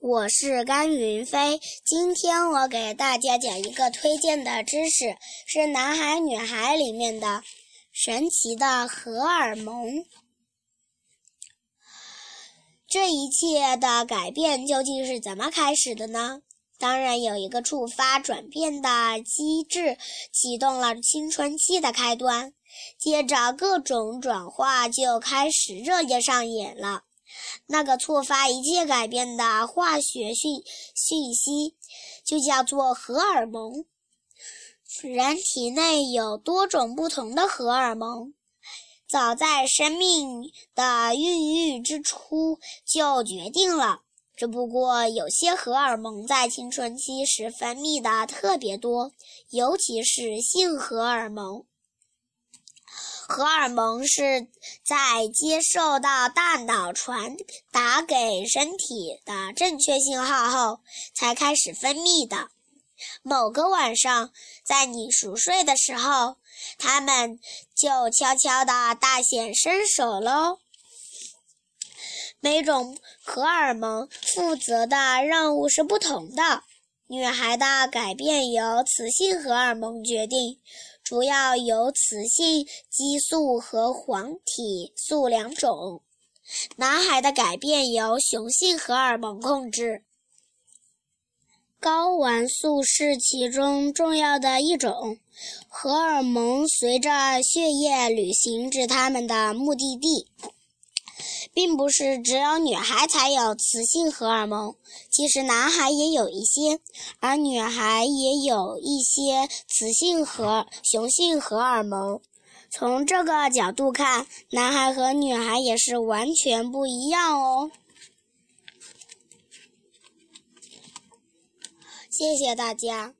我是甘云飞。今天我给大家讲一个推荐的知识，是《男孩女孩》里面的神奇的荷尔蒙。这一切的改变究竟是怎么开始的呢？当然有一个触发转变的机制，启动了青春期的开端，接着各种转化就开始热烈上演了。那个触发一切改变的化学讯讯息，就叫做荷尔蒙。人体内有多种不同的荷尔蒙，早在生命的孕育之初就决定了。只不过有些荷尔蒙在青春期时分泌的特别多，尤其是性荷尔蒙。荷尔蒙是在接受到大脑传达给身体的正确信号后才开始分泌的。某个晚上，在你熟睡的时候，它们就悄悄地大显身手喽。每种荷尔蒙负责的任务是不同的。女孩的改变由雌性荷尔蒙决定。主要由雌性激素和黄体素两种，男孩的改变由雄性荷尔蒙控制。睾丸素是其中重要的一种，荷尔蒙随着血液旅行至他们的目的地。并不是只有女孩才有雌性荷尔蒙，其实男孩也有一些，而女孩也有一些雌性和雄性荷尔蒙。从这个角度看，男孩和女孩也是完全不一样哦。谢谢大家。